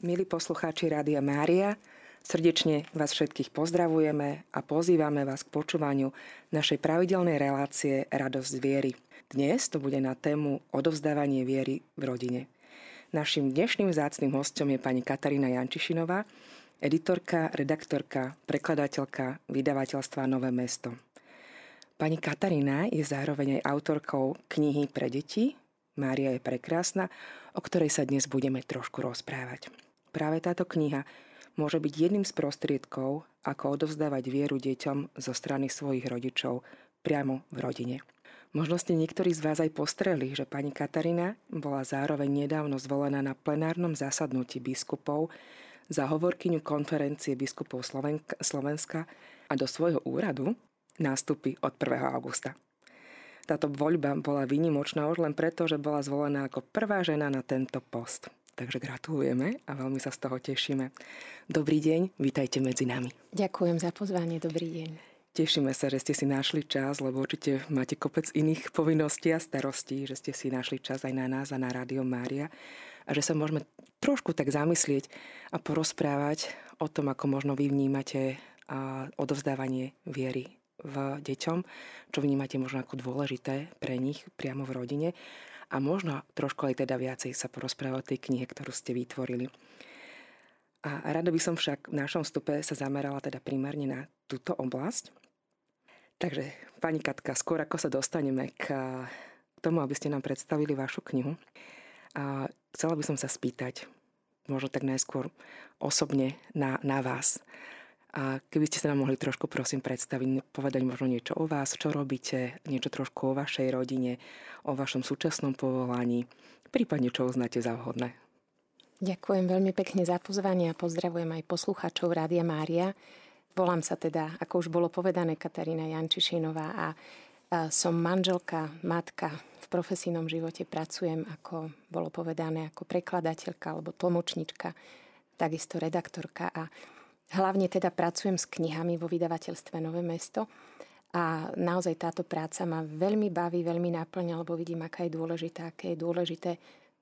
Milí poslucháči Rádia Mária, srdečne vás všetkých pozdravujeme a pozývame vás k počúvaniu našej pravidelnej relácie Radosť viery. Dnes to bude na tému odovzdávanie viery v rodine. Našim dnešným zácným hostom je pani Katarína Jančišinová, editorka, redaktorka, prekladateľka vydavateľstva Nové mesto. Pani Katarína je zároveň aj autorkou knihy pre deti Mária je prekrásna, o ktorej sa dnes budeme trošku rozprávať. Práve táto kniha môže byť jedným z prostriedkov, ako odovzdávať vieru deťom zo strany svojich rodičov priamo v rodine. Možno ste niektorí z vás aj postreli, že pani Katarína bola zároveň nedávno zvolená na plenárnom zasadnutí biskupov za hovorkyňu konferencie biskupov Slovenska a do svojho úradu nástupy od 1. augusta. Táto voľba bola výnimočná už len preto, že bola zvolená ako prvá žena na tento post. Takže gratulujeme a veľmi sa z toho tešíme. Dobrý deň, vítajte medzi nami. Ďakujem za pozvanie, dobrý deň. Tešíme sa, že ste si našli čas, lebo určite máte kopec iných povinností a starostí, že ste si našli čas aj na nás a na Rádio Mária a že sa môžeme trošku tak zamyslieť a porozprávať o tom, ako možno vy vnímate odovzdávanie viery v deťom, čo vnímate možno ako dôležité pre nich priamo v rodine a možno trošku aj teda viacej sa porozprávať o tej knihe, ktorú ste vytvorili. A rada by som však v našom vstupe sa zamerala teda primárne na túto oblasť. Takže, pani Katka, skôr ako sa dostaneme k tomu, aby ste nám predstavili vašu knihu, a chcela by som sa spýtať, možno tak najskôr osobne na, na vás. A keby ste sa nám mohli trošku prosím predstaviť, povedať možno niečo o vás, čo robíte, niečo trošku o vašej rodine, o vašom súčasnom povolaní, prípadne čo uznáte za vhodné. Ďakujem veľmi pekne za pozvanie a pozdravujem aj poslucháčov Rádia Mária. Volám sa teda, ako už bolo povedané, Katarína Jančišinová a som manželka, matka, v profesijnom živote pracujem, ako bolo povedané, ako prekladateľka alebo tlmočnička, takisto redaktorka a Hlavne teda pracujem s knihami vo vydavateľstve Nové mesto a naozaj táto práca ma veľmi baví, veľmi naplňa, lebo vidím, aká je dôležitá, aké je dôležité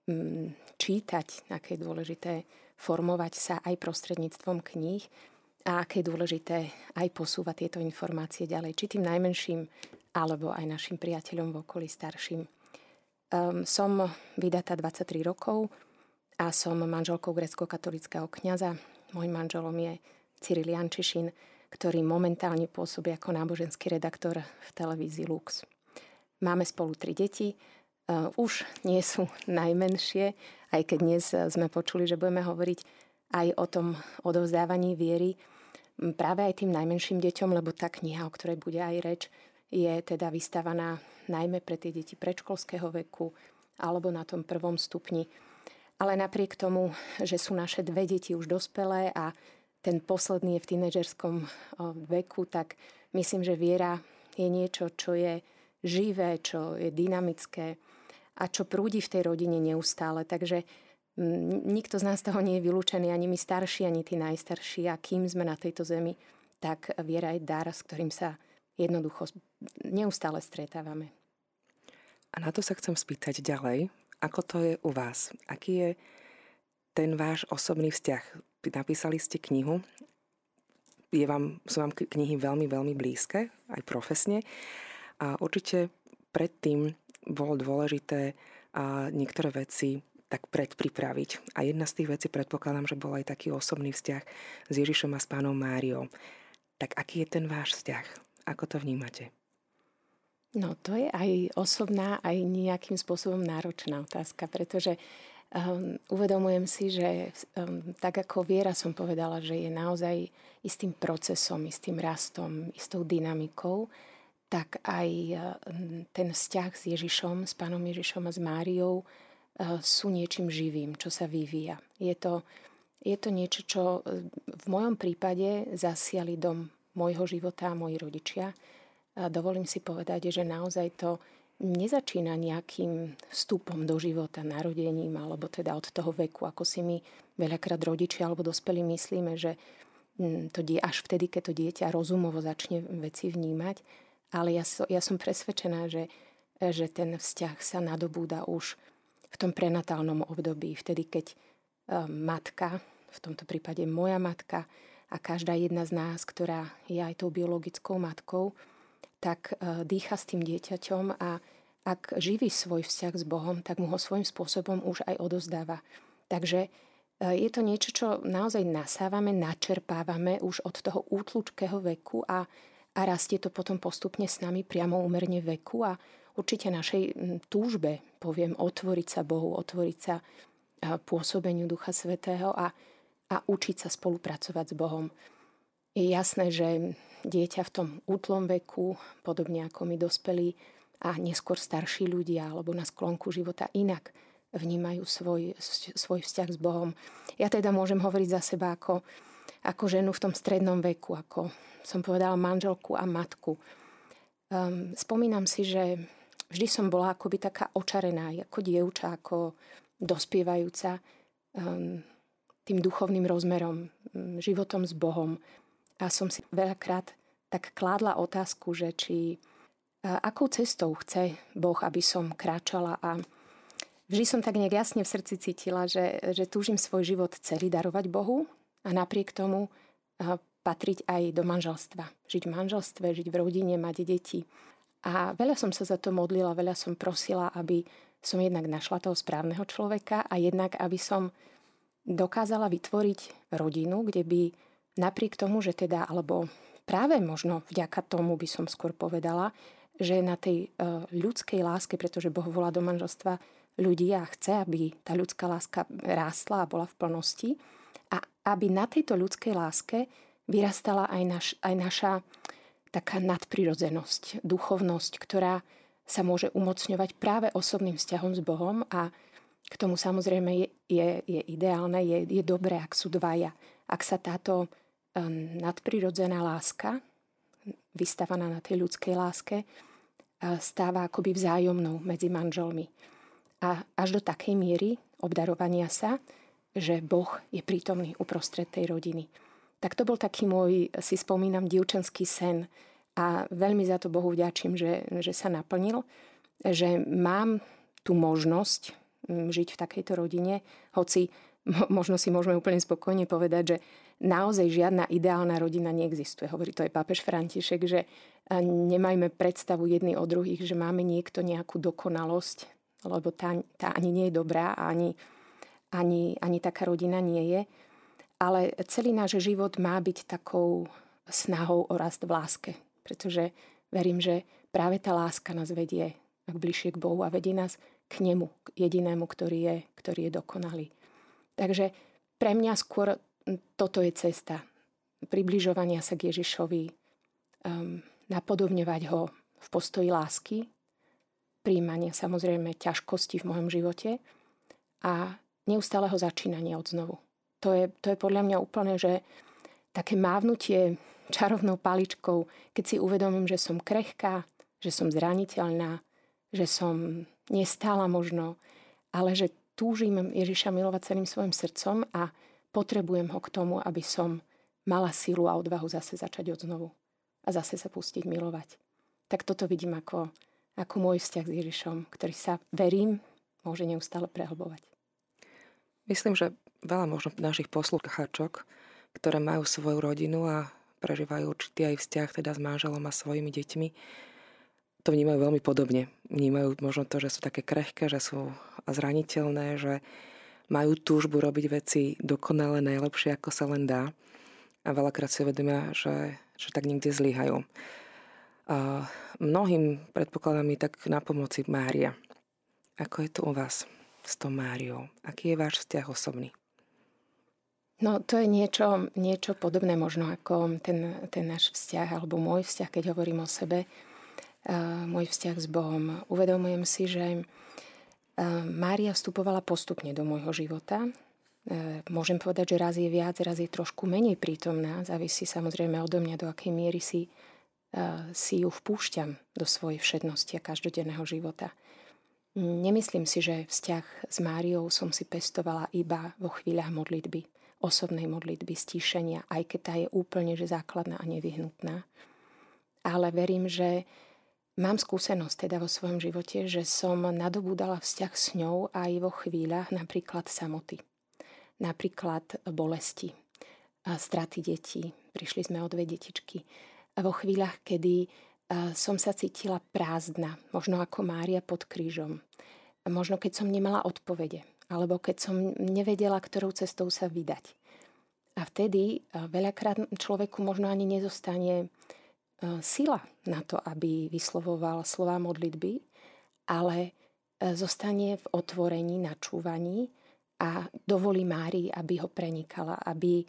mm, čítať, aké je dôležité formovať sa aj prostredníctvom kníh a aké je dôležité aj posúvať tieto informácie ďalej, či tým najmenším, alebo aj našim priateľom v okolí starším. Um, som vydatá 23 rokov a som manželkou grecko-katolického kniaza. Môjim manželom je Cyril Jančišin, ktorý momentálne pôsobí ako náboženský redaktor v televízii Lux. Máme spolu tri deti, e, už nie sú najmenšie, aj keď dnes sme počuli, že budeme hovoriť aj o tom odovzdávaní viery práve aj tým najmenším deťom, lebo tá kniha, o ktorej bude aj reč, je teda vystavaná najmä pre tie deti predškolského veku alebo na tom prvom stupni. Ale napriek tomu, že sú naše dve deti už dospelé a ten posledný je v tínežerskom veku, tak myslím, že viera je niečo, čo je živé, čo je dynamické a čo prúdi v tej rodine neustále. Takže nikto z nás toho nie je vylúčený, ani my starší, ani tí najstarší. A kým sme na tejto zemi, tak viera je dar, s ktorým sa jednoducho neustále stretávame. A na to sa chcem spýtať ďalej. Ako to je u vás? Aký je ten váš osobný vzťah napísali ste knihu, je vám, sú vám knihy veľmi, veľmi blízke, aj profesne. A určite predtým bolo dôležité a niektoré veci tak predpripraviť. A jedna z tých vecí predpokladám, že bol aj taký osobný vzťah s Ježišom a s pánom Máriou. Tak aký je ten váš vzťah? Ako to vnímate? No to je aj osobná, aj nejakým spôsobom náročná otázka, pretože Um, uvedomujem si, že um, tak ako viera som povedala, že je naozaj istým procesom, istým rastom, istou dynamikou, tak aj um, ten vzťah s Ježišom, s pánom Ježišom a s Máriou uh, sú niečím živým, čo sa vyvíja. Je to, je to niečo, čo v mojom prípade zasiali dom môjho života a moji rodičia. A dovolím si povedať, že naozaj to nezačína nejakým vstupom do života, narodením, alebo teda od toho veku, ako si my veľakrát rodičia alebo dospelí myslíme, že mm, to die, až vtedy, keď to dieťa rozumovo začne veci vnímať. Ale ja, so, ja som presvedčená, že, že ten vzťah sa nadobúda už v tom prenatálnom období, vtedy, keď matka, v tomto prípade moja matka a každá jedna z nás, ktorá je aj tou biologickou matkou, tak e, dýcha s tým dieťaťom a ak živí svoj vzťah s Bohom, tak mu ho svojím spôsobom už aj odozdáva. Takže e, je to niečo, čo naozaj nasávame, načerpávame už od toho útlučkého veku a, a rastie to potom postupne s nami priamo umerne veku a určite našej túžbe, poviem, otvoriť sa Bohu, otvoriť sa e, pôsobeniu Ducha Svetého a, a učiť sa spolupracovať s Bohom. Je jasné, že dieťa v tom útlom veku, podobne ako my dospelí a neskôr starší ľudia alebo na sklonku života inak vnímajú svoj, svoj vzťah s Bohom. Ja teda môžem hovoriť za seba ako, ako ženu v tom strednom veku, ako som povedala manželku a matku. Um, spomínam si, že vždy som bola akoby taká očarená, ako dievča, ako dospievajúca um, tým duchovným rozmerom, um, životom s Bohom. A som si veľakrát tak kládla otázku, že či akou cestou chce Boh, aby som kráčala a vždy som tak nejak jasne v srdci cítila, že, že túžim svoj život celý darovať Bohu a napriek tomu patriť aj do manželstva. Žiť v manželstve, žiť v rodine, mať deti. A veľa som sa za to modlila, veľa som prosila, aby som jednak našla toho správneho človeka a jednak, aby som dokázala vytvoriť rodinu, kde by napriek tomu, že teda, alebo práve možno vďaka tomu by som skôr povedala, že na tej e, ľudskej láske, pretože Boh volá do manželstva ľudí a chce, aby tá ľudská láska rástla a bola v plnosti a aby na tejto ľudskej láske vyrastala aj, naš, aj naša taká nadprirodzenosť, duchovnosť, ktorá sa môže umocňovať práve osobným vzťahom s Bohom a k tomu samozrejme je, je, je ideálne, je, je dobré, ak sú dvaja. Ak sa táto nadprirodzená láska, vystavaná na tej ľudskej láske, stáva akoby vzájomnou medzi manželmi. A až do takej miery obdarovania sa, že Boh je prítomný uprostred tej rodiny. Tak to bol taký môj, si spomínam, dievčenský sen a veľmi za to Bohu vďačím, že, že sa naplnil, že mám tú možnosť žiť v takejto rodine, hoci možno si môžeme úplne spokojne povedať, že naozaj žiadna ideálna rodina neexistuje. Hovorí to aj pápež František, že nemajme predstavu jedni o druhých, že máme niekto nejakú dokonalosť, lebo tá, tá ani nie je dobrá, ani, ani, ani taká rodina nie je. Ale celý náš život má byť takou snahou o rast v láske. Pretože verím, že práve tá láska nás vedie bližšie k Bohu a vedie nás k nemu, k jedinému, ktorý je, ktorý je dokonalý. Takže pre mňa skôr toto je cesta približovania sa k Ježišovi, um, napodobňovať ho v postoji lásky, príjmania samozrejme ťažkosti v mojom živote a neustáleho začínania od znovu. To je, to je podľa mňa úplne, že také mávnutie čarovnou paličkou, keď si uvedomím, že som krehká, že som zraniteľná, že som nestála možno, ale že túžim Ježiša milovať celým svojim srdcom a potrebujem ho k tomu, aby som mala sílu a odvahu zase začať od znovu a zase sa pustiť milovať. Tak toto vidím ako, ako môj vzťah s Ježišom, ktorý sa, verím, môže neustále prehlbovať. Myslím, že veľa možno našich poslucháčok, ktoré majú svoju rodinu a prežívajú určitý aj vzťah teda s manželom a svojimi deťmi, to vnímajú veľmi podobne. Vnímajú možno to, že sú také krehké, že sú zraniteľné, že majú túžbu robiť veci dokonale najlepšie, ako sa len dá. A veľakrát si uvedomia, že, že tak niekde zlyhajú. Mnohým predpokladám tak na pomoci Mária. Ako je to u vás s tou Máriou? Aký je váš vzťah osobný? No to je niečo, niečo podobné možno ako ten, ten náš vzťah alebo môj vzťah, keď hovorím o sebe. Môj vzťah s Bohom. Uvedomujem si, že Mária vstupovala postupne do môjho života. E, môžem povedať, že raz je viac, raz je trošku menej prítomná. Závisí samozrejme odo mňa, do akej miery si, e, si ju vpúšťam do svojej všednosti a každodenného života. Nemyslím si, že vzťah s Máriou som si pestovala iba vo chvíľach modlitby, osobnej modlitby, stíšenia, aj keď tá je úplne že základná a nevyhnutná. Ale verím, že Mám skúsenosť teda vo svojom živote, že som nadobúdala vzťah s ňou aj vo chvíľach napríklad samoty. napríklad bolesti, straty detí. Prišli sme o dve detičky. Vo chvíľach, kedy som sa cítila prázdna, možno ako Mária pod krížom. Možno keď som nemala odpovede, alebo keď som nevedela, ktorou cestou sa vydať. A vtedy veľakrát človeku možno ani nezostane sila na to, aby vyslovoval slova modlitby, ale zostane v otvorení, načúvaní a dovolí Márii, aby ho prenikala, aby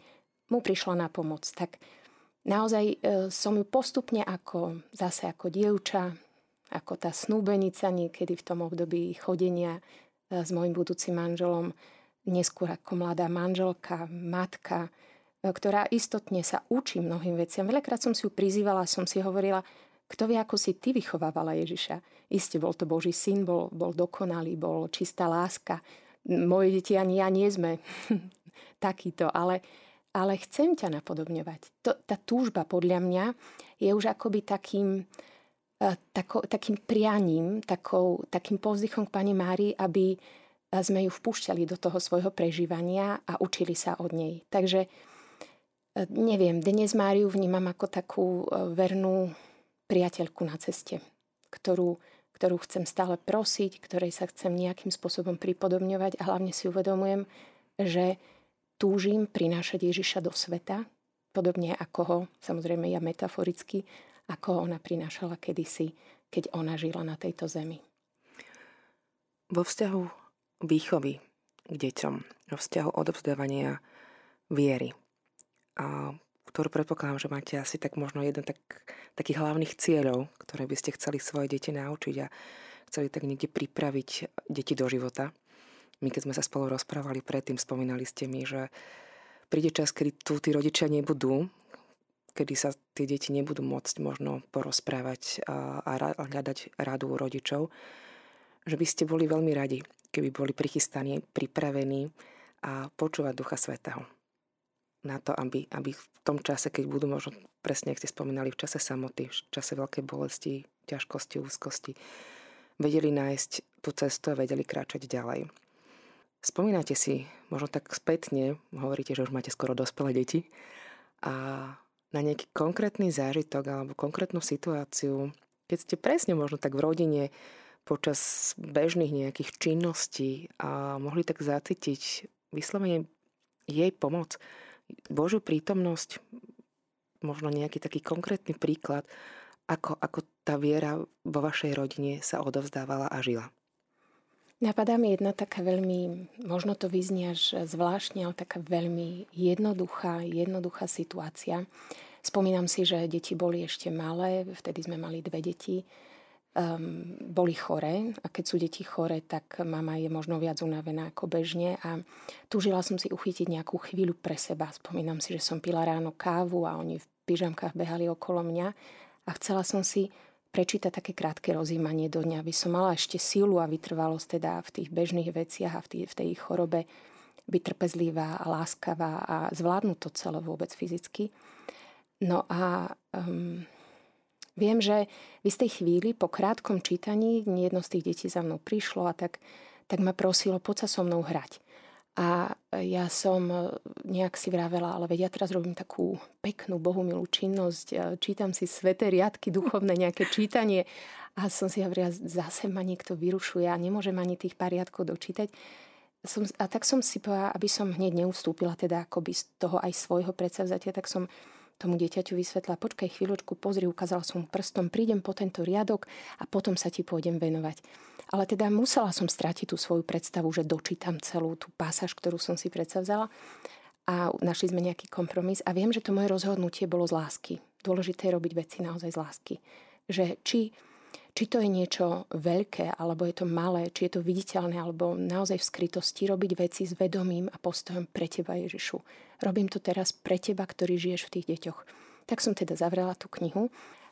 mu prišla na pomoc. Tak naozaj e, som ju postupne ako, zase ako dievča, ako tá snúbenica niekedy v tom období chodenia e, s mojim budúcim manželom, neskôr ako mladá manželka, matka, e, ktorá istotne sa učí mnohým veciam. Veľakrát som si ju prizývala, som si hovorila, kto vie, ako si ty vychovávala Ježiša. Isté bol to Boží syn, bol, bol dokonalý, bol čistá láska. Moje deti ani ja nie sme takýto, ale ale chcem ťa napodobňovať. To, tá túžba podľa mňa je už akoby takým, e, tako, takým prianím, takou, takým povzdychom k Pani Márii, aby sme ju vpúšťali do toho svojho prežívania a učili sa od nej. Takže neviem, dnes Máriu vnímam ako takú e, vernú priateľku na ceste, ktorú, ktorú chcem stále prosiť, ktorej sa chcem nejakým spôsobom pripodobňovať a hlavne si uvedomujem, že túžim prinášať Ježiša do sveta, podobne ako ho, samozrejme ja metaforicky, ako ho ona prinášala kedysi, keď ona žila na tejto zemi. Vo vzťahu výchovy k deťom, vo vzťahu odovzdávania viery, a ktorú predpokladám, že máte asi tak možno jeden tak, takých hlavných cieľov, ktoré by ste chceli svoje deti naučiť a chceli tak niekde pripraviť deti do života. My keď sme sa spolu rozprávali predtým, spomínali ste mi, že príde čas, kedy tu tí rodičia nebudú, kedy sa tie deti nebudú môcť možno porozprávať a, a hľadať radu rodičov, že by ste boli veľmi radi, keby boli prichystaní, pripravení a počúvať Ducha Svetého. Na to, aby, aby v tom čase, keď budú možno presne, ak ste spomínali, v čase samoty, v čase veľkej bolesti, ťažkosti, úzkosti, vedeli nájsť tú cestu a vedeli kráčať ďalej. Spomínate si, možno tak spätne, hovoríte, že už máte skoro dospelé deti, a na nejaký konkrétny zážitok alebo konkrétnu situáciu, keď ste presne možno tak v rodine počas bežných nejakých činností a mohli tak zacítiť vyslovene jej pomoc, Božiu prítomnosť, možno nejaký taký konkrétny príklad, ako, ako tá viera vo vašej rodine sa odovzdávala a žila. Napadá mi jedna taká veľmi, možno to vyznie až zvláštne, ale taká veľmi jednoduchá, jednoduchá situácia. Spomínam si, že deti boli ešte malé, vtedy sme mali dve deti, um, boli chore a keď sú deti chore, tak mama je možno viac unavená ako bežne a túžila som si uchytiť nejakú chvíľu pre seba. Spomínam si, že som pila ráno kávu a oni v pyžamkách behali okolo mňa a chcela som si prečítať také krátke rozímanie do dňa, aby som mala ešte silu a vytrvalosť teda v tých bežných veciach a v, tých, v tej chorobe byť trpezlivá a láskavá a zvládnuť to celé vôbec fyzicky. No a um, viem, že v istej chvíli po krátkom čítaní jedno z tých detí za mnou prišlo a tak, tak ma prosilo, poď sa so mnou hrať. A ja som e, nejak si vravela, ale veď ja teraz robím takú peknú bohumilú činnosť, e, čítam si sveté riadky, duchovné nejaké čítanie a som si hovorila, zase ma niekto vyrušuje a nemôžem ani tých pár riadkov dočítať. Som, a tak som si povedala, aby som hneď neustúpila teda akoby z toho aj svojho predsavzatia, tak som tomu dieťaťu vysvetla, počkaj chvíľočku, pozri, ukázala som prstom, prídem po tento riadok a potom sa ti pôjdem venovať. Ale teda musela som stratiť tú svoju predstavu, že dočítam celú tú pásaž, ktorú som si predsavzala a našli sme nejaký kompromis a viem, že to moje rozhodnutie bolo z lásky. Dôležité je robiť veci naozaj z lásky. Že či či to je niečo veľké, alebo je to malé, či je to viditeľné, alebo naozaj v skrytosti robiť veci s vedomím a postojom pre teba, Ježišu. Robím to teraz pre teba, ktorý žiješ v tých deťoch. Tak som teda zavrela tú knihu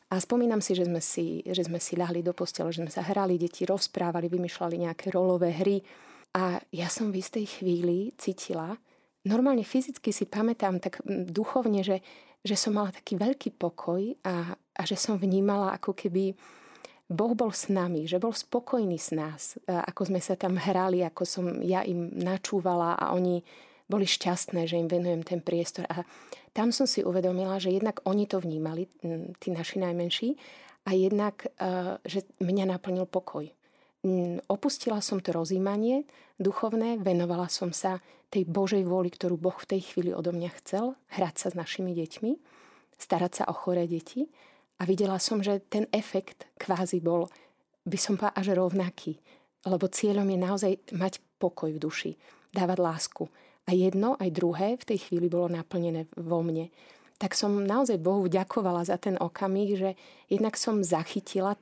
a spomínam si, že sme si, že sme si ľahli do postele, že sme sa hrali, deti rozprávali, vymýšľali nejaké rolové hry. A ja som v istej chvíli cítila, normálne fyzicky si pamätám tak duchovne, že, že som mala taký veľký pokoj a, a že som vnímala ako keby Boh bol s nami, že bol spokojný s nás, ako sme sa tam hrali, ako som ja im načúvala a oni boli šťastné, že im venujem ten priestor. A tam som si uvedomila, že jednak oni to vnímali, tí naši najmenší, a jednak, e, že mňa naplnil pokoj. Opustila som to rozímanie duchovné, venovala som sa tej Božej vôli, ktorú Boh v tej chvíli odo mňa chcel, hrať sa s našimi deťmi, starať sa o choré deti. A videla som, že ten efekt kvázi bol, by som povedala, až rovnaký. Lebo cieľom je naozaj mať pokoj v duši, dávať lásku. A jedno, aj druhé v tej chvíli bolo naplnené vo mne. Tak som naozaj Bohu ďakovala za ten okamih, že jednak som zachytila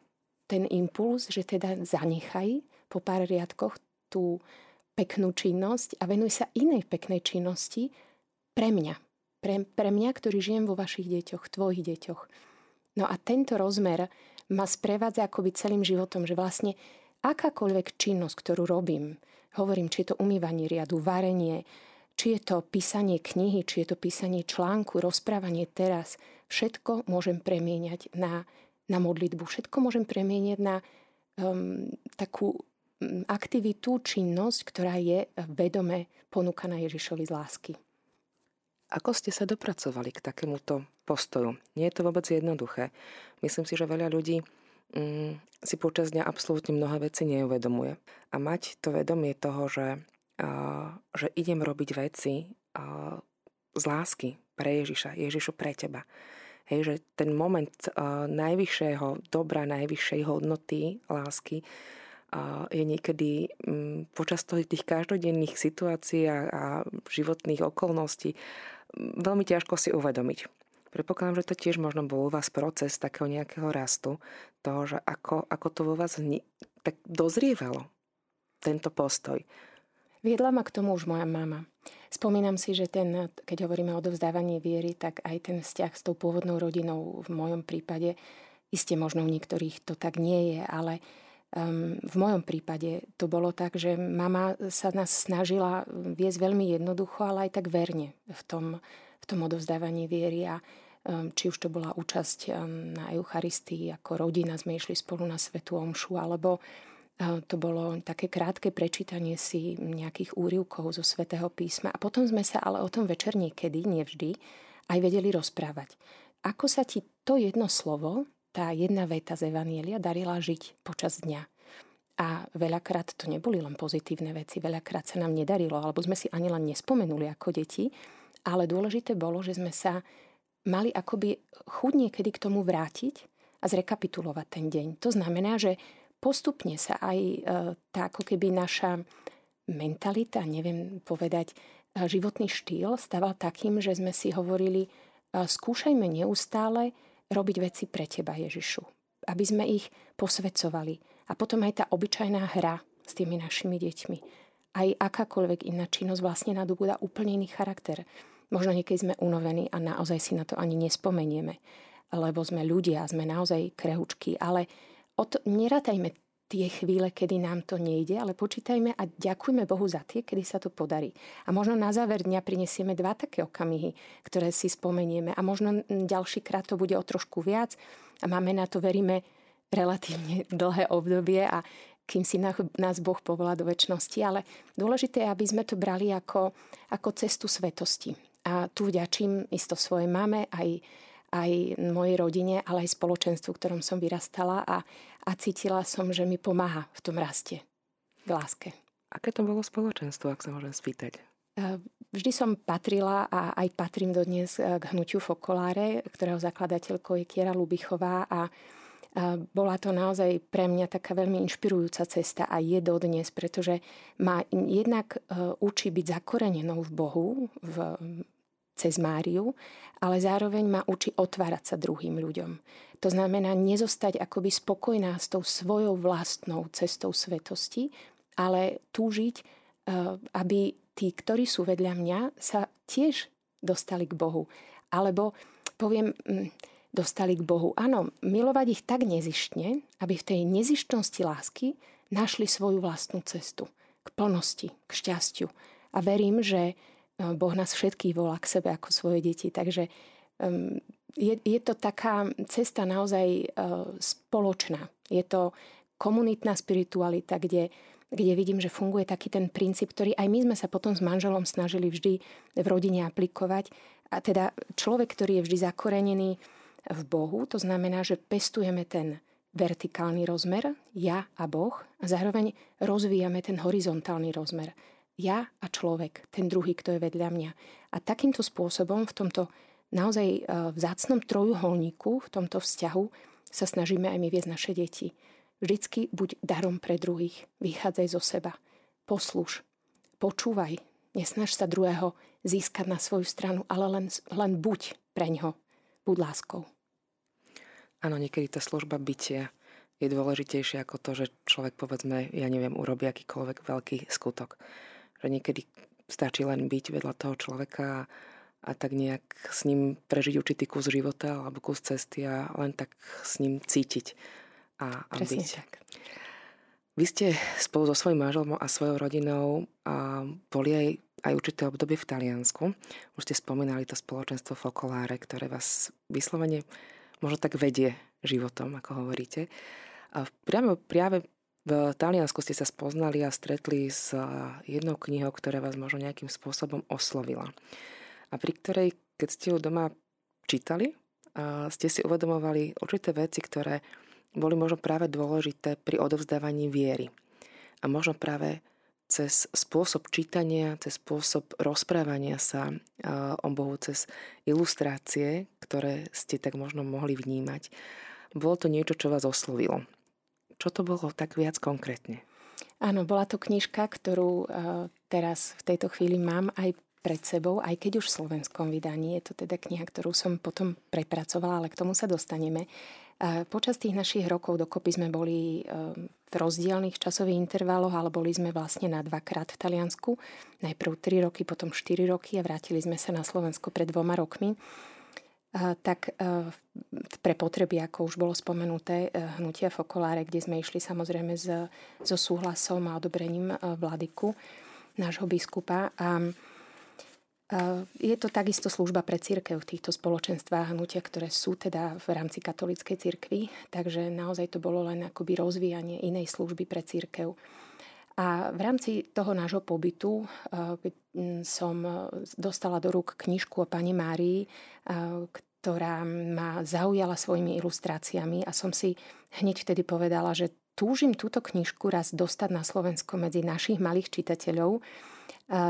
ten impuls, že teda zanechaj po pár riadkoch tú peknú činnosť a venuj sa inej peknej činnosti pre mňa. Pre, pre mňa, ktorý žijem vo vašich deťoch, tvojich deťoch. No a tento rozmer ma sprevádza akoby celým životom, že vlastne akákoľvek činnosť, ktorú robím, hovorím, či je to umývanie riadu, varenie, či je to písanie knihy, či je to písanie článku, rozprávanie teraz, všetko môžem premieňať na, na modlitbu. Všetko môžem premieňať na um, takú um, aktivitu, činnosť, ktorá je vedome ponúkaná Ježišovi z lásky. Ako ste sa dopracovali k takémuto postoju? Nie je to vôbec jednoduché. Myslím si, že veľa ľudí mm, si počas dňa absolútne mnohé veci neuvedomuje. A mať to vedomie toho, že, uh, že idem robiť veci uh, z lásky pre Ježiša, Ježišu pre teba. Hej, že ten moment uh, najvyššieho dobra, najvyššej hodnoty lásky je niekedy um, počas tých každodenných situácií a, životných okolností veľmi ťažko si uvedomiť. Predpokladám, že to tiež možno bol u vás proces takého nejakého rastu, toho, že ako, ako to vo vás vni- tak dozrievalo, tento postoj. Viedla ma k tomu už moja mama. Spomínam si, že ten, keď hovoríme o dovzdávaní viery, tak aj ten vzťah s tou pôvodnou rodinou v mojom prípade, iste možno u niektorých to tak nie je, ale um, v mojom prípade to bolo tak, že mama sa nás snažila viesť veľmi jednoducho, ale aj tak verne v tom, v tom odovzdávaní viery a či už to bola účasť ehm, na Eucharistii, ako rodina sme išli spolu na Svetu Omšu, alebo ehm, to bolo také krátke prečítanie si nejakých úrivkov zo Svetého písma. A potom sme sa ale o tom večer niekedy, nevždy, aj vedeli rozprávať. Ako sa ti to jedno slovo, tá jedna veta z Evanielia darila žiť počas dňa. A veľakrát to neboli len pozitívne veci, veľakrát sa nám nedarilo, alebo sme si ani len nespomenuli ako deti, ale dôležité bolo, že sme sa mali akoby chuť niekedy k tomu vrátiť a zrekapitulovať ten deň. To znamená, že postupne sa aj e, tá ako keby naša mentalita, neviem povedať, e, životný štýl staval takým, že sme si hovorili, e, skúšajme neustále robiť veci pre teba, Ježišu. Aby sme ich posvedcovali. A potom aj tá obyčajná hra s tými našimi deťmi. Aj akákoľvek iná činnosť vlastne nadobúda úplne iný charakter. Možno niekedy sme unavení a naozaj si na to ani nespomenieme, lebo sme ľudia, sme naozaj krehučky, ale od, nerátajme tie chvíle, kedy nám to nejde, ale počítajme a ďakujme Bohu za tie, kedy sa to podarí. A možno na záver dňa prinesieme dva také okamihy, ktoré si spomenieme a možno ďalší krát to bude o trošku viac a máme na to, veríme, relatívne dlhé obdobie a kým si nás Boh povolá do väčšnosti, ale dôležité je, aby sme to brali ako, ako cestu svetosti. A tu vďačím isto svojej mame, aj, aj mojej rodine, ale aj spoločenstvu, v ktorom som vyrastala a, a cítila som, že mi pomáha v tom raste, v láske. Aké to bolo spoločenstvo, ak sa môžem spýtať? E, vždy som patrila a aj patrím dodnes k hnutiu Fokoláre, ktorého zakladateľkou je Kiera Lubichová a bola to naozaj pre mňa taká veľmi inšpirujúca cesta a je dodnes, pretože ma jednak e, učí byť zakorenenou v Bohu, v cez Máriu, ale zároveň ma učí otvárať sa druhým ľuďom. To znamená nezostať akoby spokojná s tou svojou vlastnou cestou svetosti, ale túžiť, eh, aby tí, ktorí sú vedľa mňa, sa tiež dostali k Bohu. Alebo poviem, hm, dostali k Bohu. Áno, milovať ich tak nezištne, aby v tej nezištnosti lásky našli svoju vlastnú cestu k plnosti, k šťastiu. A verím, že Boh nás všetkých volá k sebe ako svoje deti. Takže je, je to taká cesta naozaj e, spoločná. Je to komunitná spiritualita, kde kde vidím, že funguje taký ten princíp, ktorý aj my sme sa potom s manželom snažili vždy v rodine aplikovať. A teda človek, ktorý je vždy zakorenený v Bohu, to znamená, že pestujeme ten vertikálny rozmer, ja a Boh, a zároveň rozvíjame ten horizontálny rozmer, ja a človek, ten druhý, kto je vedľa mňa. A takýmto spôsobom v tomto naozaj e, vzácnom trojuholníku, v tomto vzťahu, sa snažíme aj my viesť naše deti. Vždycky buď darom pre druhých, vychádzaj zo seba, posluš, počúvaj, nesnaž sa druhého získať na svoju stranu, ale len, len buď pre ňo, buď láskou. Áno, niekedy tá služba bytia je dôležitejšia ako to, že človek, povedzme, ja neviem, urobí akýkoľvek veľký skutok. Že niekedy stačí len byť vedľa toho človeka a tak nejak s ním prežiť určitý kus života alebo kus cesty a len tak s ním cítiť a, a byť. Tak. Vy ste spolu so svojím manželom a svojou rodinou a boli aj, aj určité obdobie v Taliansku. Už ste spomínali to spoločenstvo Fokoláre, ktoré vás vyslovene možno tak vedie životom, ako hovoríte. A priamo práve v Taliansku ste sa spoznali a stretli s jednou knihou, ktorá vás možno nejakým spôsobom oslovila. A pri ktorej, keď ste ju doma čítali, ste si uvedomovali určité veci, ktoré boli možno práve dôležité pri odovzdávaní viery. A možno práve cez spôsob čítania, cez spôsob rozprávania sa o Bohu, cez ilustrácie, ktoré ste tak možno mohli vnímať. Bolo to niečo, čo vás oslovilo. Čo to bolo tak viac konkrétne? Áno, bola to knižka, ktorú teraz v tejto chvíli mám aj pred sebou, aj keď už v slovenskom vydaní. Je to teda kniha, ktorú som potom prepracovala, ale k tomu sa dostaneme. Počas tých našich rokov dokopy sme boli ehm, v rozdielných časových intervaloch, ale boli sme vlastne na dvakrát v Taliansku. Najprv 3 roky, potom 4 roky a vrátili sme sa na Slovensko pred dvoma rokmi. Tak e, pre potreby, ako už bolo spomenuté, e, hnutia Fokoláre, kde sme išli samozrejme so súhlasom a odobrením vladyku nášho biskupa. A je to takisto služba pre církev v týchto spoločenstvách hnutia, ktoré sú teda v rámci katolíckej cirkvi, takže naozaj to bolo len akoby rozvíjanie inej služby pre církev. A v rámci toho nášho pobytu som dostala do rúk knižku o pani Márii, ktorá ma zaujala svojimi ilustráciami a som si hneď vtedy povedala, že túžim túto knižku raz dostať na Slovensko medzi našich malých čitateľov,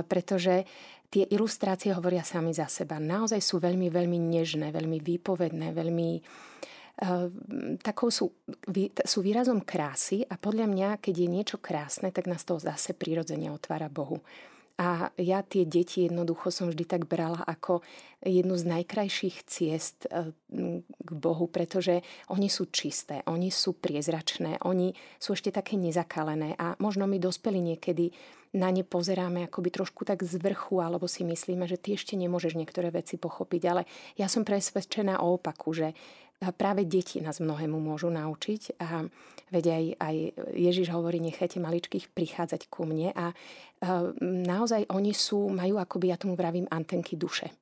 pretože tie ilustrácie hovoria sami za seba. Naozaj sú veľmi, veľmi nežné, veľmi výpovedné, veľmi takou sú, sú výrazom krásy a podľa mňa, keď je niečo krásne, tak nás to zase prirodzene otvára Bohu. A ja tie deti jednoducho som vždy tak brala ako jednu z najkrajších ciest eh, k Bohu, pretože oni sú čisté, oni sú priezračné, oni sú ešte také nezakalené a možno my dospeli niekedy na ne pozeráme akoby trošku tak z vrchu, alebo si myslíme, že ty ešte nemôžeš niektoré veci pochopiť. Ale ja som presvedčená o opaku, že práve deti nás mnohému môžu naučiť a veď aj, aj Ježiš hovorí, nechajte maličkých prichádzať ku mne a naozaj oni sú, majú akoby, ja tomu vravím, antenky duše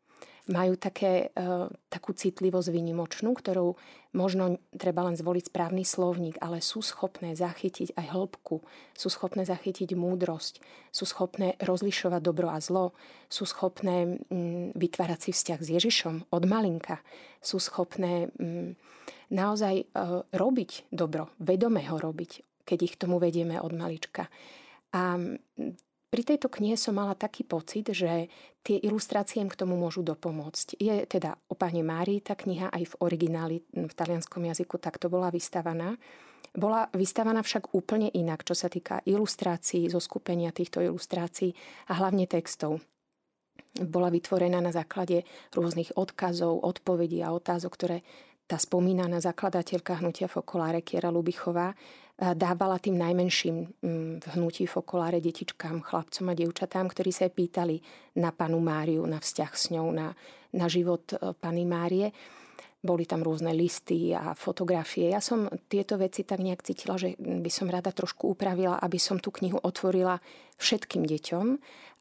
majú také, e, takú citlivosť výnimočnú, ktorou možno treba len zvoliť správny slovník, ale sú schopné zachytiť aj hĺbku, sú schopné zachytiť múdrosť, sú schopné rozlišovať dobro a zlo, sú schopné vytvárať si vzťah s Ježišom od malinka, sú schopné naozaj e, robiť dobro, vedome ho robiť, keď ich tomu vedieme od malička. A pri tejto knihe som mala taký pocit, že tie ilustrácie im k tomu môžu dopomôcť. Je teda o pani Márii tá kniha aj v origináli v talianskom jazyku takto bola vystavaná. Bola vystavaná však úplne inak, čo sa týka ilustrácií, zo skupenia týchto ilustrácií a hlavne textov. Bola vytvorená na základe rôznych odkazov, odpovedí a otázok, ktoré tá spomínaná zakladateľka hnutia Fokoláre Kiera Lubichová dávala tým najmenším mm, v hnutí v okoláre detičkám, chlapcom a dievčatám, ktorí sa pýtali na panu Máriu, na vzťah s ňou, na, na život e, pani Márie. Boli tam rôzne listy a fotografie. Ja som tieto veci tak nejak cítila, že by som rada trošku upravila, aby som tú knihu otvorila všetkým deťom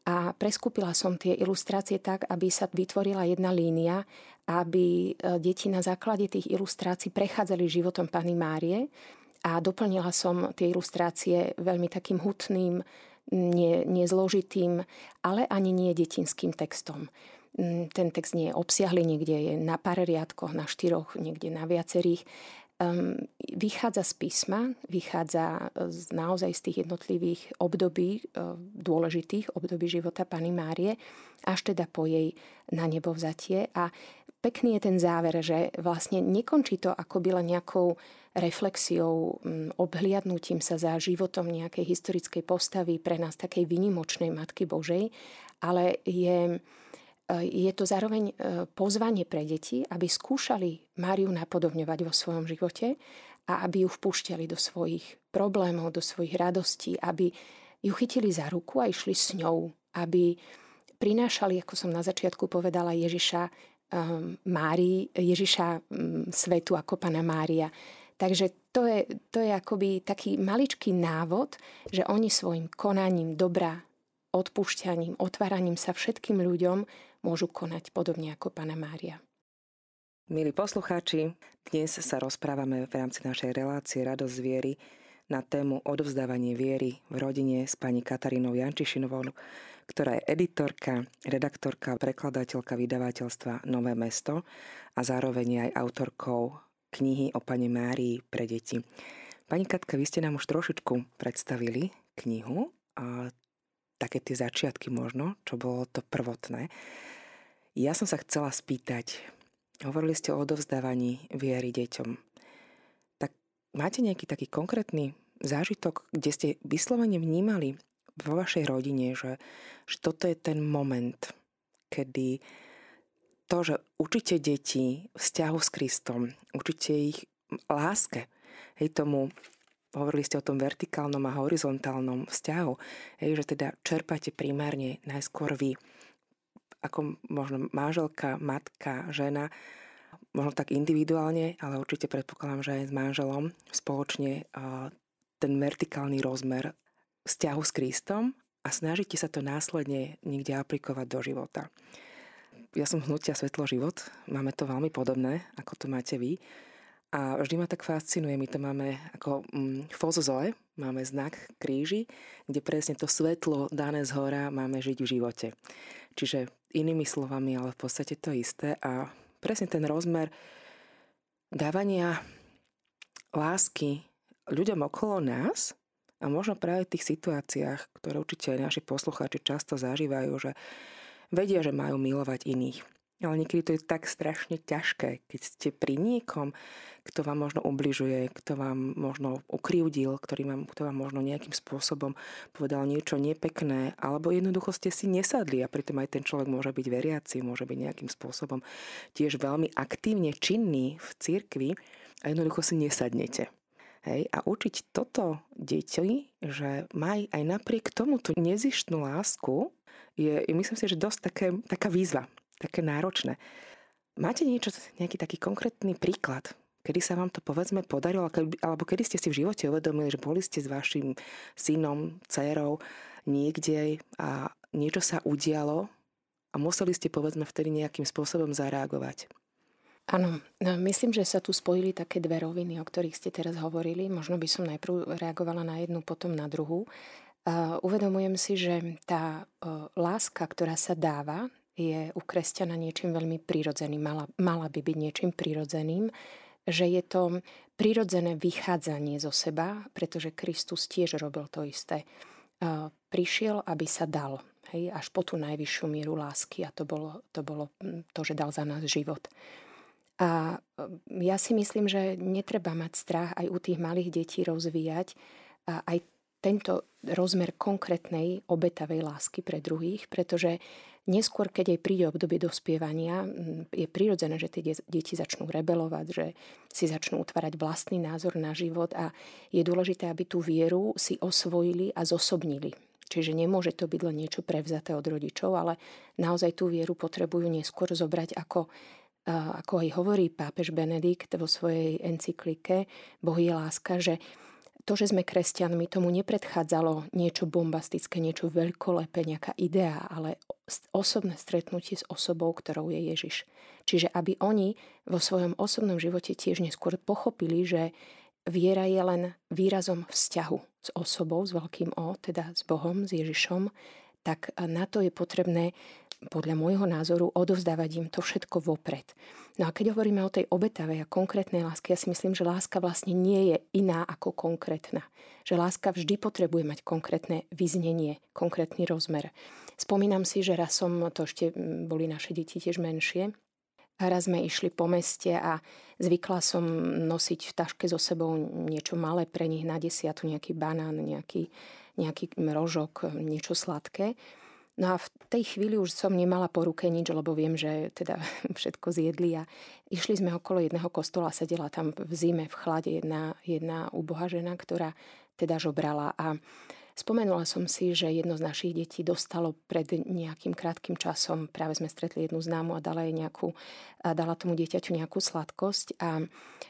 a preskúpila som tie ilustrácie tak, aby sa vytvorila jedna línia, aby e, deti na základe tých ilustrácií prechádzali životom pani Márie a doplnila som tie ilustrácie veľmi takým hutným, nezložitým, ale ani nie detinským textom. Mm, ten text nie je obsiahly, niekde je na pár riadkoch, na štyroch, niekde na viacerých. Um, vychádza z písma, vychádza z, naozaj z tých jednotlivých období, uh, dôležitých období života Pany Márie, až teda po jej na nebo vzatie. A pekný je ten záver, že vlastne nekončí to akoby len nejakou reflexiou, um, obhliadnutím sa za životom nejakej historickej postavy pre nás takej vynimočnej Matky Božej, ale je E, je to zároveň e, pozvanie pre deti, aby skúšali Máriu napodobňovať vo svojom živote a aby ju vpúšťali do svojich problémov, do svojich radostí, aby ju chytili za ruku a išli s ňou, aby prinášali, ako som na začiatku povedala, Ježiša um, Ježiša svetu ako Pana Mária. Takže to je, to je akoby taký maličký návod, že oni svojim konaním dobra, odpúšťaním, otváraním sa všetkým ľuďom môžu konať podobne ako Pana Mária. Milí poslucháči, dnes sa rozprávame v rámci našej relácie Radosť viery na tému odovzdávanie viery v rodine s pani Katarínou Jančišinovou, ktorá je editorka, redaktorka, prekladateľka vydavateľstva Nové mesto a zároveň aj autorkou knihy o pani Márii pre deti. Pani Katka, vy ste nám už trošičku predstavili knihu a také tie začiatky možno, čo bolo to prvotné. Ja som sa chcela spýtať, hovorili ste o odovzdávaní viery deťom. Tak máte nejaký taký konkrétny zážitok, kde ste vyslovene vnímali vo vašej rodine, že, že toto je ten moment, kedy to, že učíte deti vzťahu s Kristom, učíte ich láske, hej, tomu hovorili ste o tom vertikálnom a horizontálnom vzťahu, hej, že teda čerpáte primárne najskôr vy ako možno manželka, matka, žena, možno tak individuálne, ale určite predpokladám, že aj s manželom spoločne ten vertikálny rozmer vzťahu s Kristom a snažíte sa to následne niekde aplikovať do života. Ja som hnutia Svetlo život, máme to veľmi podobné, ako to máte vy. A vždy ma tak fascinuje, my to máme ako mm, fozozoe, máme znak kríži, kde presne to svetlo dané z hora máme žiť v živote. Čiže inými slovami, ale v podstate to isté a presne ten rozmer dávania lásky ľuďom okolo nás a možno práve v tých situáciách, ktoré určite aj naši poslucháči často zažívajú, že vedia, že majú milovať iných. Ale niekedy to je tak strašne ťažké, keď ste pri niekom, kto vám možno ubližuje, kto vám možno ukriudil, ktorý vám, kto vám možno nejakým spôsobom povedal niečo nepekné, alebo jednoducho ste si nesadli a pritom aj ten človek môže byť veriaci, môže byť nejakým spôsobom tiež veľmi aktívne činný v cirkvi a jednoducho si nesadnete. Hej, a učiť toto deti, že maj aj napriek tomu tú nezištnú lásku, je, myslím si, že dosť také, taká výzva, také náročné. Máte niečo, nejaký taký konkrétny príklad, kedy sa vám to povedzme podarilo, alebo kedy ste si v živote uvedomili, že boli ste s vašim synom, dcerou niekde a niečo sa udialo a museli ste povedzme vtedy nejakým spôsobom zareagovať. Áno, no, myslím, že sa tu spojili také dve roviny, o ktorých ste teraz hovorili. Možno by som najprv reagovala na jednu, potom na druhú. Uh, uvedomujem si, že tá uh, láska, ktorá sa dáva, je u kresťana niečím veľmi prirodzeným. Mala, mala by byť niečím prirodzeným že je to prirodzené vychádzanie zo seba, pretože Kristus tiež robil to isté. Prišiel, aby sa dal, hej, až po tú najvyššiu mieru lásky a to bolo, to bolo hm, to, že dal za nás život. A ja si myslím, že netreba mať strach aj u tých malých detí rozvíjať aj tento rozmer konkrétnej obetavej lásky pre druhých, pretože Neskôr, keď aj príde obdobie dospievania, je prirodzené, že tie deti začnú rebelovať, že si začnú utvárať vlastný názor na život a je dôležité, aby tú vieru si osvojili a zosobnili. Čiže nemôže to byť len niečo prevzaté od rodičov, ale naozaj tú vieru potrebujú neskôr zobrať ako ako aj hovorí pápež Benedikt vo svojej encyklike Boh je láska, že to, že sme kresťanmi, tomu nepredchádzalo niečo bombastické, niečo veľkolepé, nejaká idea, ale osobné stretnutie s osobou, ktorou je Ježiš. Čiže aby oni vo svojom osobnom živote tiež neskôr pochopili, že viera je len výrazom vzťahu s osobou, s veľkým O, teda s Bohom, s Ježišom, tak na to je potrebné podľa môjho názoru odovzdávať im to všetko vopred. No a keď hovoríme o tej obetavej a konkrétnej láske, ja si myslím, že láska vlastne nie je iná ako konkrétna. Že láska vždy potrebuje mať konkrétne vyznenie, konkrétny rozmer. Spomínam si, že raz som, to ešte boli naše deti tiež menšie, a raz sme išli po meste a zvykla som nosiť v taške so sebou niečo malé pre nich na desiatu, nejaký banán, nejaký, nejaký rožok, niečo sladké. No a v tej chvíli už som nemala po ruke nič, lebo viem, že teda všetko zjedli a išli sme okolo jedného kostola, sedela tam v zime, v chlade jedna, jedna uboha žena, ktorá teda žobrala. A Spomenula som si, že jedno z našich detí dostalo pred nejakým krátkým časom, práve sme stretli jednu známu a dala, jej nejakú, a dala tomu dieťaťu nejakú sladkosť. A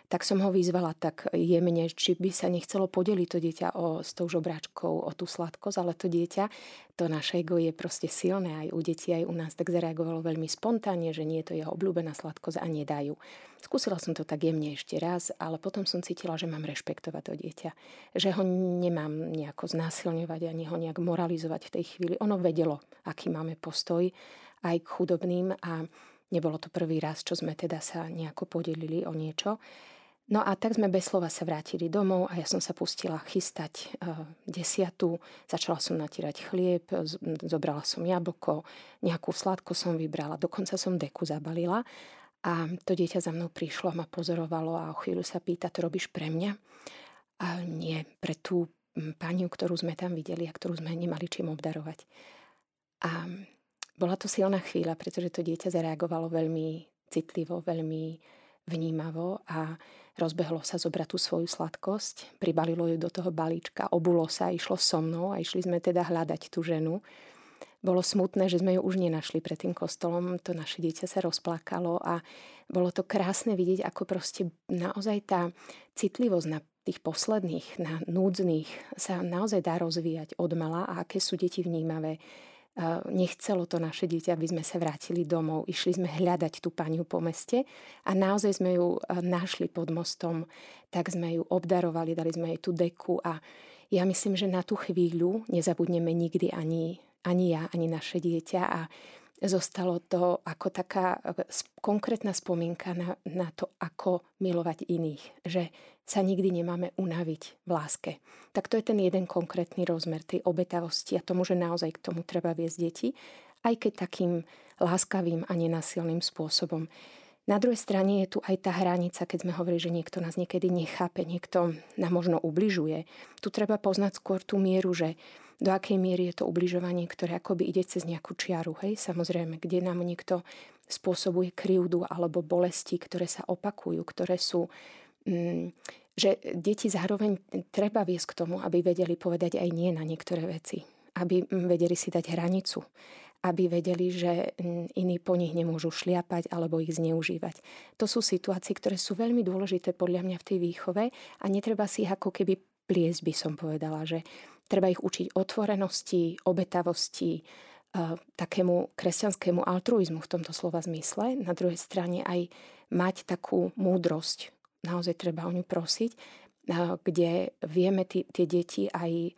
tak som ho vyzvala tak jemne, či by sa nechcelo podeliť to dieťa o, s tou žobráčkou o tú sladkosť, ale to dieťa, to naše ego je proste silné aj u detí, aj u nás, tak zareagovalo veľmi spontánne, že nie je to jeho obľúbená sladkosť a nedajú. Skúsila som to tak jemne ešte raz, ale potom som cítila, že mám rešpektovať to dieťa. Že ho nemám nejako znásilňovať ani ho nejak moralizovať v tej chvíli. Ono vedelo, aký máme postoj aj k chudobným a nebolo to prvý raz, čo sme teda sa nejako podelili o niečo. No a tak sme bez slova sa vrátili domov a ja som sa pustila chystať uh, desiatu. Začala som natírať chlieb, zobrala som jablko, nejakú sladko som vybrala, dokonca som deku zabalila a to dieťa za mnou prišlo ma pozorovalo a o chvíľu sa pýta, to robíš pre mňa? A nie, pre tú pani, ktorú sme tam videli a ktorú sme nemali čím obdarovať. A bola to silná chvíľa, pretože to dieťa zareagovalo veľmi citlivo, veľmi vnímavo a rozbehlo sa zobrať tú svoju sladkosť, pribalilo ju do toho balíčka, obulo sa, išlo so mnou a išli sme teda hľadať tú ženu, bolo smutné, že sme ju už nenašli pred tým kostolom. To naše dieťa sa rozplakalo a bolo to krásne vidieť, ako proste naozaj tá citlivosť na tých posledných, na núdznych sa naozaj dá rozvíjať od mala a aké sú deti vnímavé. Nechcelo to naše dieťa, aby sme sa vrátili domov. Išli sme hľadať tú paniu po meste a naozaj sme ju našli pod mostom. Tak sme ju obdarovali, dali sme jej tú deku a ja myslím, že na tú chvíľu nezabudneme nikdy ani ani ja, ani naše dieťa a zostalo to ako taká konkrétna spomienka na, na to, ako milovať iných. Že sa nikdy nemáme unaviť v láske. Tak to je ten jeden konkrétny rozmer tej obetavosti a tomu, že naozaj k tomu treba viesť deti, aj keď takým láskavým a nenasilným spôsobom. Na druhej strane je tu aj tá hranica, keď sme hovorili, že niekto nás niekedy nechápe, niekto nám možno ubližuje. Tu treba poznať skôr tú mieru, že do akej miery je to ubližovanie, ktoré akoby ide cez nejakú čiaru, hej, samozrejme, kde nám niekto spôsobuje krivdu alebo bolesti, ktoré sa opakujú, ktoré sú... Mm, že deti zároveň treba viesť k tomu, aby vedeli povedať aj nie na niektoré veci. Aby mm, vedeli si dať hranicu. Aby vedeli, že mm, iní po nich nemôžu šliapať alebo ich zneužívať. To sú situácie, ktoré sú veľmi dôležité podľa mňa v tej výchove a netreba si ich ako keby pliesť, by som povedala, že Treba ich učiť otvorenosti, obetavosti, takému kresťanskému altruizmu v tomto slova zmysle. Na druhej strane aj mať takú múdrosť, naozaj treba o ňu prosiť, kde vieme tie deti aj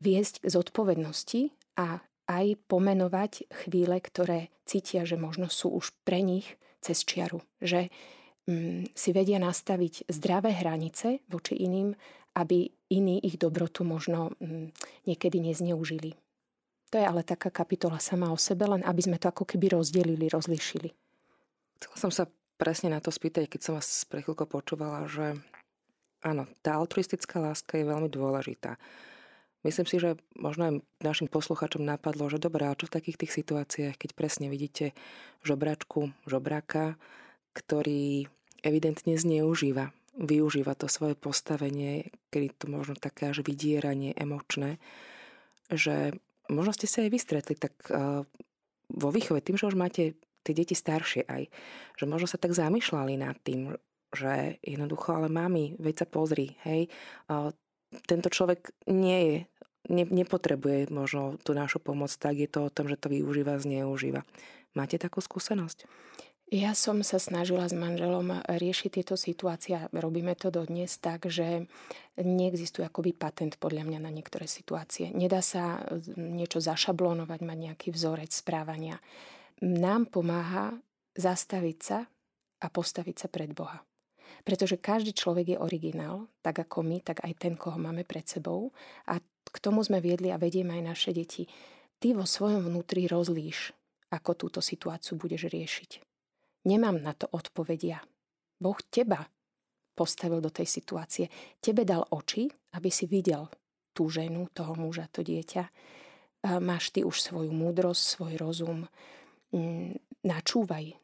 viesť k zodpovednosti a aj pomenovať chvíle, ktoré cítia, že možno sú už pre nich cez čiaru. Že mm, si vedia nastaviť zdravé hranice voči iným aby iní ich dobrotu možno mm, niekedy nezneužili. To je ale taká kapitola sama o sebe, len aby sme to ako keby rozdelili, rozlišili. Chcela som sa presne na to spýtať, keď som vás pre chvíľko počúvala, že áno, tá altruistická láska je veľmi dôležitá. Myslím si, že možno aj našim posluchačom napadlo, že dobré, a čo v takých tých situáciách, keď presne vidíte žobračku, žobráka, ktorý evidentne zneužíva využíva to svoje postavenie, kedy to možno také až vydieranie emočné, že možno ste sa aj vystretli tak uh, vo výchove, tým, že už máte tie deti staršie aj, že možno sa tak zamýšľali nad tým, že jednoducho, ale mami, veď sa pozri, hej, tento človek nie je, ne, nepotrebuje možno tú našu pomoc, tak je to o tom, že to využíva, zneužíva. Máte takú skúsenosť? Ja som sa snažila s manželom riešiť tieto situácie a robíme to dodnes tak, že neexistuje akoby patent podľa mňa na niektoré situácie. Nedá sa niečo zašablonovať, mať nejaký vzorec správania. Nám pomáha zastaviť sa a postaviť sa pred Boha. Pretože každý človek je originál, tak ako my, tak aj ten, koho máme pred sebou. A k tomu sme viedli a vedieme aj naše deti. Ty vo svojom vnútri rozlíš, ako túto situáciu budeš riešiť Nemám na to odpovedia. Boh teba postavil do tej situácie. Tebe dal oči, aby si videl tú ženu, toho muža, to dieťa. Máš ty už svoju múdrosť, svoj rozum. Mm, načúvaj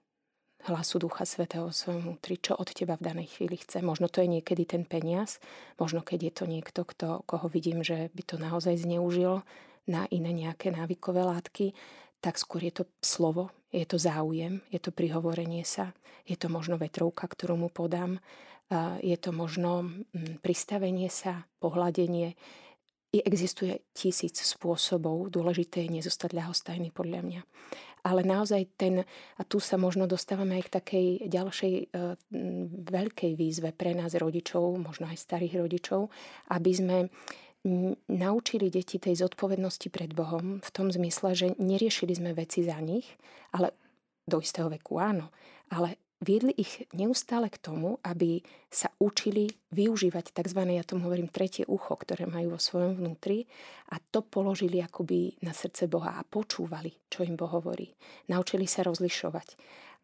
hlasu Ducha Svetého svojom vnútri, čo od teba v danej chvíli chce. Možno to je niekedy ten peniaz, možno keď je to niekto, kto, koho vidím, že by to naozaj zneužil na iné nejaké návykové látky, tak skôr je to slovo, je to záujem, je to prihovorenie sa, je to možno vetrovka, ktorú mu podám, je to možno mm, pristavenie sa, pohľadenie. I existuje tisíc spôsobov, dôležité je nezostať ľahostajný podľa mňa. Ale naozaj ten, a tu sa možno dostávame aj k takej ďalšej e, veľkej výzve pre nás rodičov, možno aj starých rodičov, aby sme naučili deti tej zodpovednosti pred Bohom v tom zmysle, že neriešili sme veci za nich, ale do istého veku áno, ale viedli ich neustále k tomu, aby sa učili využívať tzv. ja tomu hovorím tretie ucho, ktoré majú vo svojom vnútri a to položili akoby na srdce Boha a počúvali, čo im Boh hovorí. Naučili sa rozlišovať.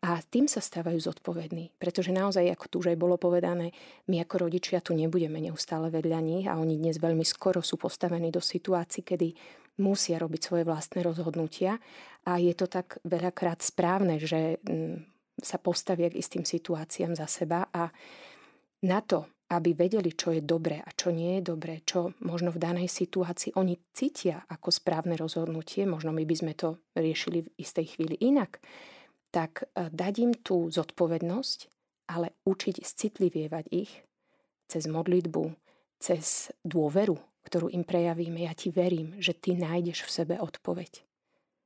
A tým sa stávajú zodpovední, pretože naozaj, ako tu už aj bolo povedané, my ako rodičia tu nebudeme neustále vedľa nich a oni dnes veľmi skoro sú postavení do situácií, kedy musia robiť svoje vlastné rozhodnutia a je to tak veľakrát správne, že mm, sa postavia k istým situáciám za seba a na to, aby vedeli, čo je dobré a čo nie je dobré, čo možno v danej situácii oni cítia ako správne rozhodnutie, možno my by sme to riešili v istej chvíli inak, tak e, dať im tú zodpovednosť, ale učiť citlivievať ich cez modlitbu, cez dôveru, ktorú im prejavíme. Ja ti verím, že ty nájdeš v sebe odpoveď.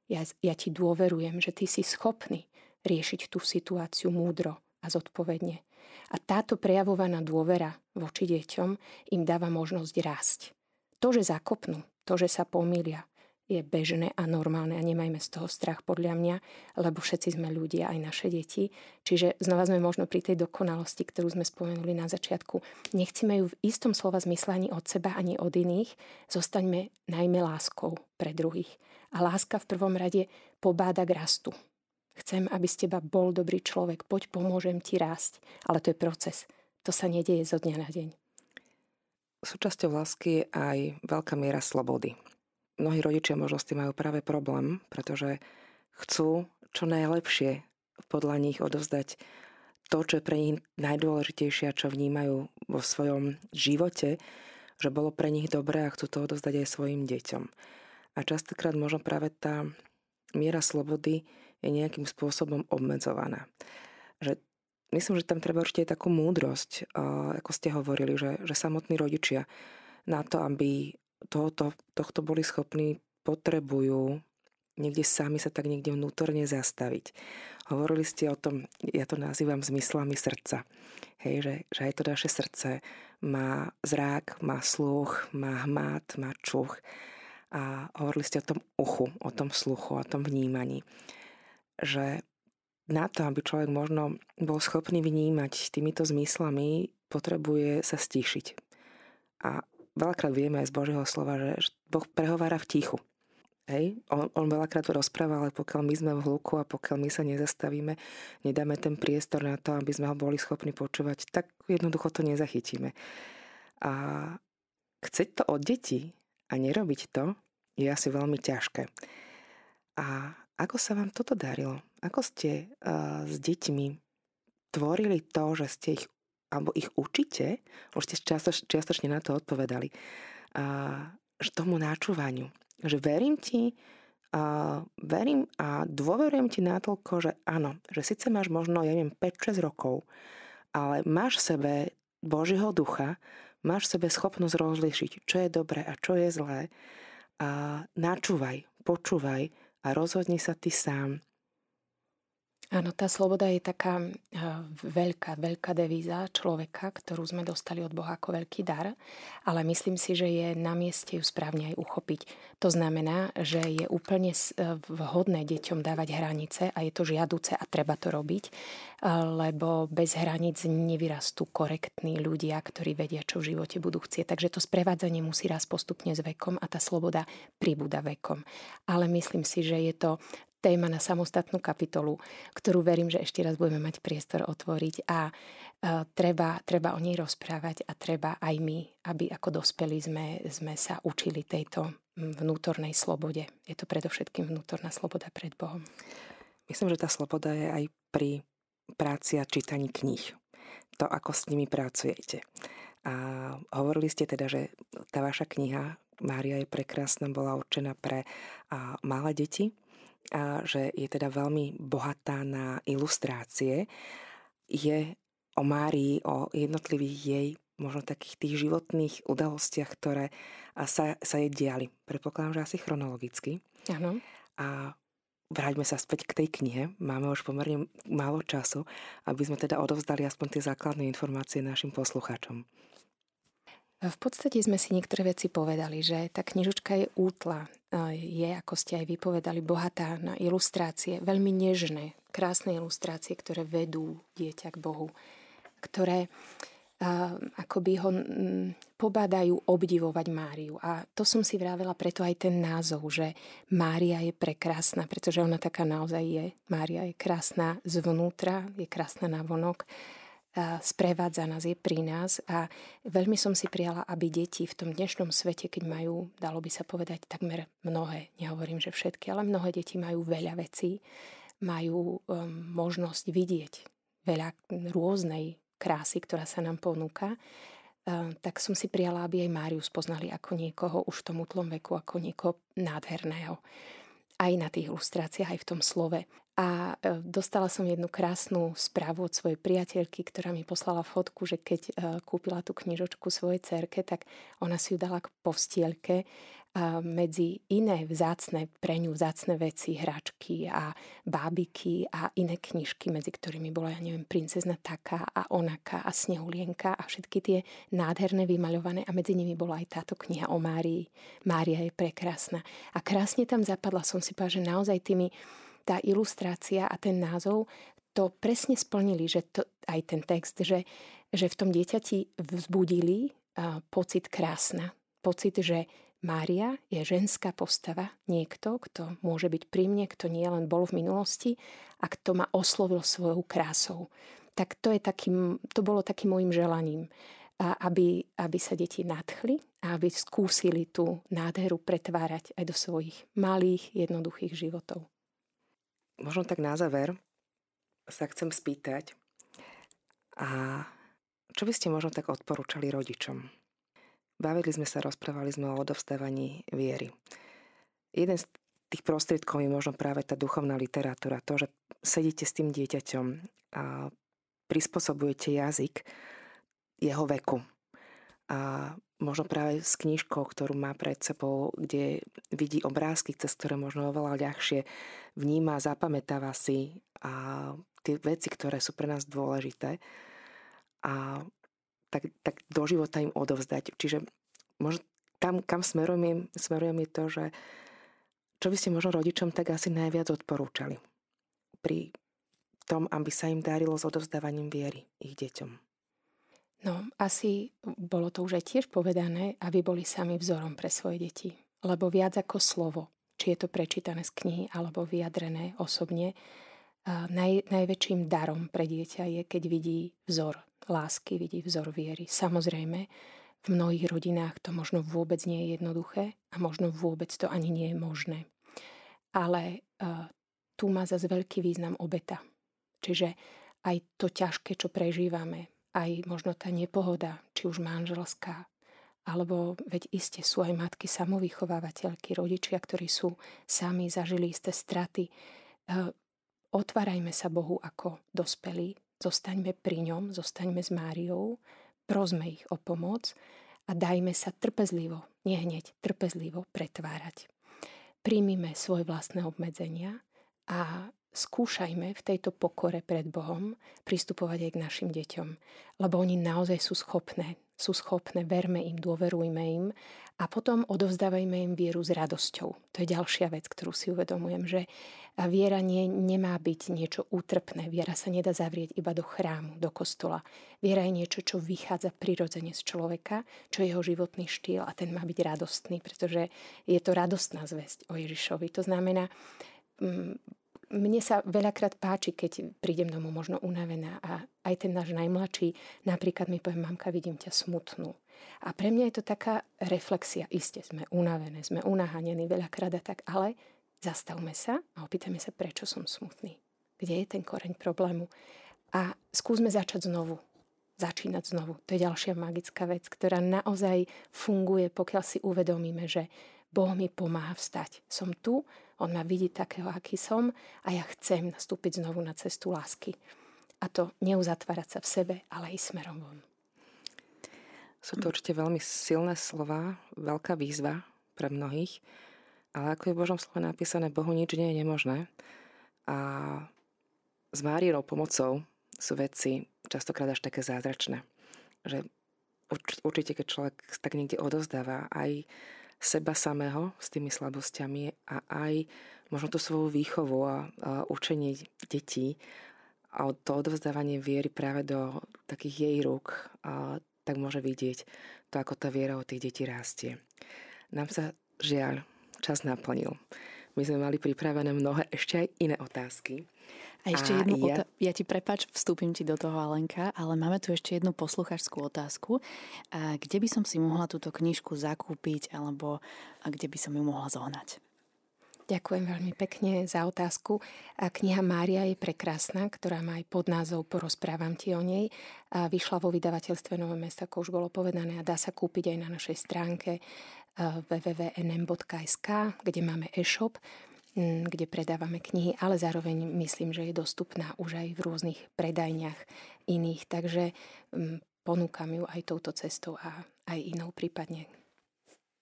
Ja, ja ti dôverujem, že ty si schopný riešiť tú situáciu múdro a zodpovedne. A táto prejavovaná dôvera voči deťom im dáva možnosť rásť. To, že zakopnú, to, že sa pomýlia, je bežné a normálne a nemajme z toho strach podľa mňa, lebo všetci sme ľudia, aj naše deti. Čiže znova sme možno pri tej dokonalosti, ktorú sme spomenuli na začiatku. Nechcíme ju v istom slova zmysle ani od seba, ani od iných. Zostaňme najmä láskou pre druhých. A láska v prvom rade pobáda k rastu. Chcem, aby z teba bol dobrý človek. Poď, pomôžem ti rásť. Ale to je proces. To sa nedieje zo dňa na deň. Súčasťou lásky je aj veľká miera slobody mnohí rodičia možno s tým majú práve problém, pretože chcú čo najlepšie podľa nich odovzdať to, čo je pre nich najdôležitejšie a čo vnímajú vo svojom živote, že bolo pre nich dobré a chcú to odovzdať aj svojim deťom. A častokrát možno práve tá miera slobody je nejakým spôsobom obmedzovaná. Že myslím, že tam treba určite takú múdrosť, ako ste hovorili, že, že samotní rodičia na to, aby tohoto, tohto boli schopní, potrebujú niekde sami sa tak niekde vnútorne zastaviť. Hovorili ste o tom, ja to nazývam zmyslami srdca. Hej, že, že aj to naše srdce má zrák, má sluch, má hmat, má čuch. A hovorili ste o tom uchu, o tom sluchu, o tom vnímaní. Že na to, aby človek možno bol schopný vnímať týmito zmyslami, potrebuje sa stíšiť. A veľakrát vieme aj z Božieho slova, že Boh prehovára v tichu. Hej? On, on veľakrát rozpráva, ale pokiaľ my sme v hluku a pokiaľ my sa nezastavíme, nedáme ten priestor na to, aby sme ho boli schopní počúvať, tak jednoducho to nezachytíme. A chceť to od detí a nerobiť to je asi veľmi ťažké. A ako sa vám toto darilo? Ako ste uh, s deťmi tvorili to, že ste ich alebo ich učíte, už ste čiastoč, čiastočne na to odpovedali, že tomu náčúvaniu. Že verím ti, a verím a dôverujem ti natoľko, že áno, že síce máš možno, ja neviem, 5-6 rokov, ale máš v sebe Božieho ducha, máš v sebe schopnosť rozlišiť, čo je dobré a čo je zlé. A načúvaj, počúvaj a rozhodni sa ty sám. Áno, tá sloboda je taká veľká, veľká devíza človeka, ktorú sme dostali od Boha ako veľký dar, ale myslím si, že je na mieste ju správne aj uchopiť. To znamená, že je úplne e, vhodné deťom dávať hranice a je to žiaduce a treba to robiť, lebo bez hraníc nevyrastú korektní ľudia, ktorí vedia, čo v živote budú chcieť. Takže to sprevádzanie musí raz postupne s vekom a tá sloboda pribúda vekom. Ale myslím si, že je to téma na samostatnú kapitolu, ktorú verím, že ešte raz budeme mať priestor otvoriť a treba, treba o nej rozprávať a treba aj my, aby ako dospelí sme, sme sa učili tejto vnútornej slobode. Je to predovšetkým vnútorná sloboda pred Bohom. Myslím, že tá sloboda je aj pri práci a čítaní kníh. To, ako s nimi pracujete. A hovorili ste teda, že tá vaša kniha Mária je prekrásna, bola určená pre malé deti a že je teda veľmi bohatá na ilustrácie, je o Márii, o jednotlivých jej možno takých tých životných udalostiach, ktoré sa, sa jej diali. Predpokladám, že asi chronologicky. Áno. A vráťme sa späť k tej knihe. Máme už pomerne málo času, aby sme teda odovzdali aspoň tie základné informácie našim poslucháčom. V podstate sme si niektoré veci povedali, že tá knižočka je útla, je, ako ste aj vypovedali, bohatá na ilustrácie, veľmi nežné, krásne ilustrácie, ktoré vedú dieťa k Bohu, ktoré akoby ho pobádajú obdivovať Máriu. A to som si vravela preto aj ten názov, že Mária je prekrásna, pretože ona taká naozaj je. Mária je krásna zvnútra, je krásna na vonok sprevádza nás, je pri nás. A veľmi som si prijala, aby deti v tom dnešnom svete, keď majú, dalo by sa povedať, takmer mnohé, nehovorím, že všetky, ale mnohé deti majú veľa vecí, majú um, možnosť vidieť veľa rôznej krásy, ktorá sa nám ponúka, um, tak som si prijala, aby aj Máriu spoznali ako niekoho už v tom útlom veku, ako niekoho nádherného aj na tých ilustráciách, aj v tom slove. A e, dostala som jednu krásnu správu od svojej priateľky, ktorá mi poslala fotku, že keď e, kúpila tú knižočku svojej cerke, tak ona si ju dala k postielke medzi iné vzácne, pre ňu vzácne veci, hračky a bábiky a iné knižky, medzi ktorými bola, ja neviem, princezna taká a onaka a snehulienka a všetky tie nádherné vymaľované a medzi nimi bola aj táto kniha o Márii. Mária je prekrásna. A krásne tam zapadla som si povedala, že naozaj tými tá ilustrácia a ten názov to presne splnili, že to, aj ten text, že, že v tom dieťati vzbudili uh, pocit krásna. Pocit, že Mária je ženská postava, niekto, kto môže byť pri mne, kto nie len bol v minulosti a kto ma oslovil svojou krásou. Tak to, je takým, to bolo takým môjim želaním, aby, aby sa deti nadchli a aby skúsili tú nádheru pretvárať aj do svojich malých, jednoduchých životov. Možno tak na záver sa chcem spýtať, a čo by ste možno tak odporúčali rodičom? Bavili sme sa, rozprávali sme o odovstávaní viery. Jeden z tých prostriedkov je možno práve tá duchovná literatúra. To, že sedíte s tým dieťaťom a prispôsobujete jazyk jeho veku. A možno práve s knižkou, ktorú má pred sebou, kde vidí obrázky, cez ktoré možno oveľa ľahšie vníma, zapamätáva si a tie veci, ktoré sú pre nás dôležité. A tak, tak do života im odovzdať. Čiže možno tam, kam smerujem, smerujem je to, že čo by ste možno rodičom tak asi najviac odporúčali pri tom, aby sa im darilo s odovzdávaním viery ich deťom? No, asi bolo to už aj tiež povedané, aby boli sami vzorom pre svoje deti. Lebo viac ako slovo, či je to prečítané z knihy alebo vyjadrené osobne, naj, najväčším darom pre dieťa je, keď vidí vzor lásky, vidí vzor viery. Samozrejme, v mnohých rodinách to možno vôbec nie je jednoduché a možno vôbec to ani nie je možné. Ale uh, tu má zase veľký význam obeta. Čiže aj to ťažké, čo prežívame, aj možno tá nepohoda, či už manželská, alebo veď iste sú aj matky samovychovávateľky, rodičia, ktorí sú sami zažili isté straty. Uh, otvárajme sa Bohu ako dospelí, Zostaňme pri ňom, zostaňme s Máriou, prosme ich o pomoc a dajme sa trpezlivo, nie hneď, trpezlivo pretvárať. Príjmime svoje vlastné obmedzenia a skúšajme v tejto pokore pred Bohom pristupovať aj k našim deťom, lebo oni naozaj sú schopné. Sú schopné, verme im, dôverujme im a potom odovzdávajme im vieru s radosťou. To je ďalšia vec, ktorú si uvedomujem, že viera nie, nemá byť niečo útrpné. Viera sa nedá zavrieť iba do chrámu, do kostola. Viera je niečo, čo vychádza prirodzene z človeka, čo je jeho životný štýl a ten má byť radostný, pretože je to radostná zväzť o Ježišovi. To znamená, mne sa veľakrát páči, keď prídem domov možno unavená a aj ten náš najmladší napríklad mi povie, mamka, vidím ťa smutnú. A pre mňa je to taká reflexia. Isté, sme unavené, sme unahanení veľakrát a tak, ale zastavme sa a opýtame sa, prečo som smutný. Kde je ten koreň problému? A skúsme začať znovu. Začínať znovu. To je ďalšia magická vec, ktorá naozaj funguje, pokiaľ si uvedomíme, že Boh mi pomáha vstať. Som tu, On ma vidí takého, aký som a ja chcem nastúpiť znovu na cestu lásky. A to neuzatvárať sa v sebe, ale aj smerom von. Sú to určite veľmi silné slova, veľká výzva pre mnohých, ale ako je v Božom slove napísané, Bohu nič nie je nemožné. A s Márinou pomocou sú veci častokrát až také zázračné. Že určite, keď človek tak niekde odozdáva aj seba samého s tými slabosťami a aj možno tú svoju výchovu a, a učenie detí a to odovzdávanie viery práve do takých jej rúk, a tak môže vidieť to, ako tá viera od tých detí rastie. Nám sa žiaľ čas naplnil. My sme mali pripravené mnohé ešte aj iné otázky. A ešte a jednu ja... Otá- ja ti prepač, vstúpim ti do toho, Alenka, ale máme tu ešte jednu posluchačskú otázku. A kde by som si mohla túto knižku zakúpiť, alebo kde by som ju mohla zohnať? Ďakujem veľmi pekne za otázku. A kniha Mária je prekrásna, ktorá má aj pod názov Porozprávam ti o nej. A vyšla vo vydavateľstve Nové mesto, ako už bolo povedané, a dá sa kúpiť aj na našej stránke www.nm.sk, kde máme e-shop kde predávame knihy, ale zároveň myslím, že je dostupná už aj v rôznych predajniach iných, takže ponúkam ju aj touto cestou a aj inou prípadne.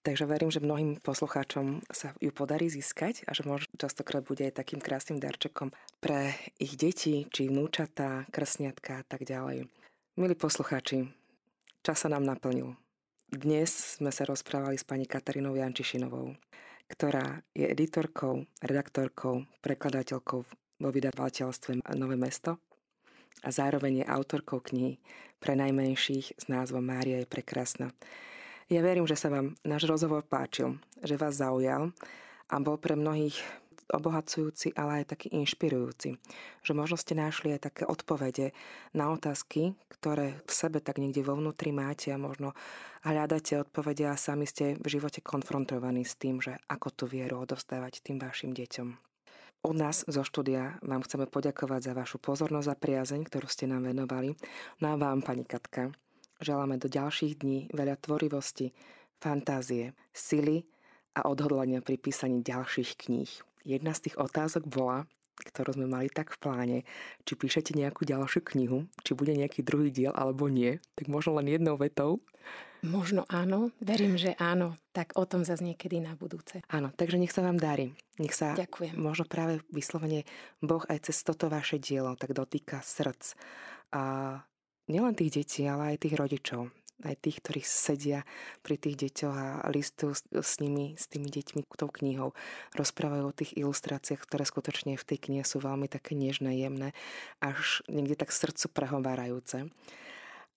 Takže verím, že mnohým poslucháčom sa ju podarí získať a že možno častokrát bude aj takým krásnym darčekom pre ich deti, či vnúčatá, krsniatka a tak ďalej. Milí poslucháči, čas sa nám naplnil. Dnes sme sa rozprávali s pani Katarínou Jančišinovou, ktorá je editorkou, redaktorkou, prekladateľkou vo vydavateľstve Nové mesto a zároveň je autorkou knihy pre najmenších s názvom Mária je prekrásna. Ja verím, že sa vám náš rozhovor páčil, že vás zaujal a bol pre mnohých obohacujúci, ale aj taký inšpirujúci. Že možno ste našli aj také odpovede na otázky, ktoré v sebe tak niekde vo vnútri máte a možno hľadáte odpovede a sami ste v živote konfrontovaní s tým, že ako tú vieru odovzdávať tým vašim deťom. Od nás zo štúdia vám chceme poďakovať za vašu pozornosť a priazeň, ktorú ste nám venovali. No a vám, pani Katka, Želáme do ďalších dní veľa tvorivosti, fantázie, sily a odhodlania pri písaní ďalších kníh. Jedna z tých otázok bola, ktorú sme mali tak v pláne, či píšete nejakú ďalšiu knihu, či bude nejaký druhý diel alebo nie, tak možno len jednou vetou. Možno áno, verím, že áno, tak o tom zase niekedy na budúce. Áno, takže nech sa vám darí. Nech sa Ďakujem. možno práve vyslovene Boh aj cez toto vaše dielo tak dotýka srdc a nielen tých detí, ale aj tých rodičov, aj tých, ktorí sedia pri tých deťoch a listujú s, s nimi, s tými deťmi tou knihou. Rozprávajú o tých ilustráciách, ktoré skutočne v tej knihe sú veľmi také nežné, jemné, až niekde tak srdcu prehovárajúce.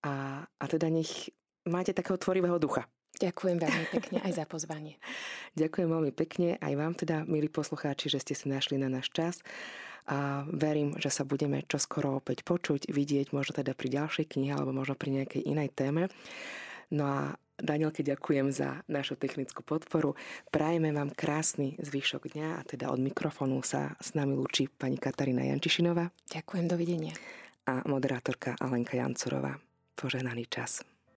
A, a teda nech máte takého tvorivého ducha. Ďakujem veľmi pekne aj za pozvanie. Ďakujem veľmi pekne aj vám teda, milí poslucháči, že ste si našli na náš čas a verím, že sa budeme čoskoro opäť počuť, vidieť, možno teda pri ďalšej knihe alebo možno pri nejakej inej téme. No a Danielke ďakujem za našu technickú podporu. Prajeme vám krásny zvyšok dňa a teda od mikrofónu sa s nami lúči pani Katarína Jančišinová. Ďakujem, dovidenia. A moderátorka Alenka Jancurová. Poženaný čas.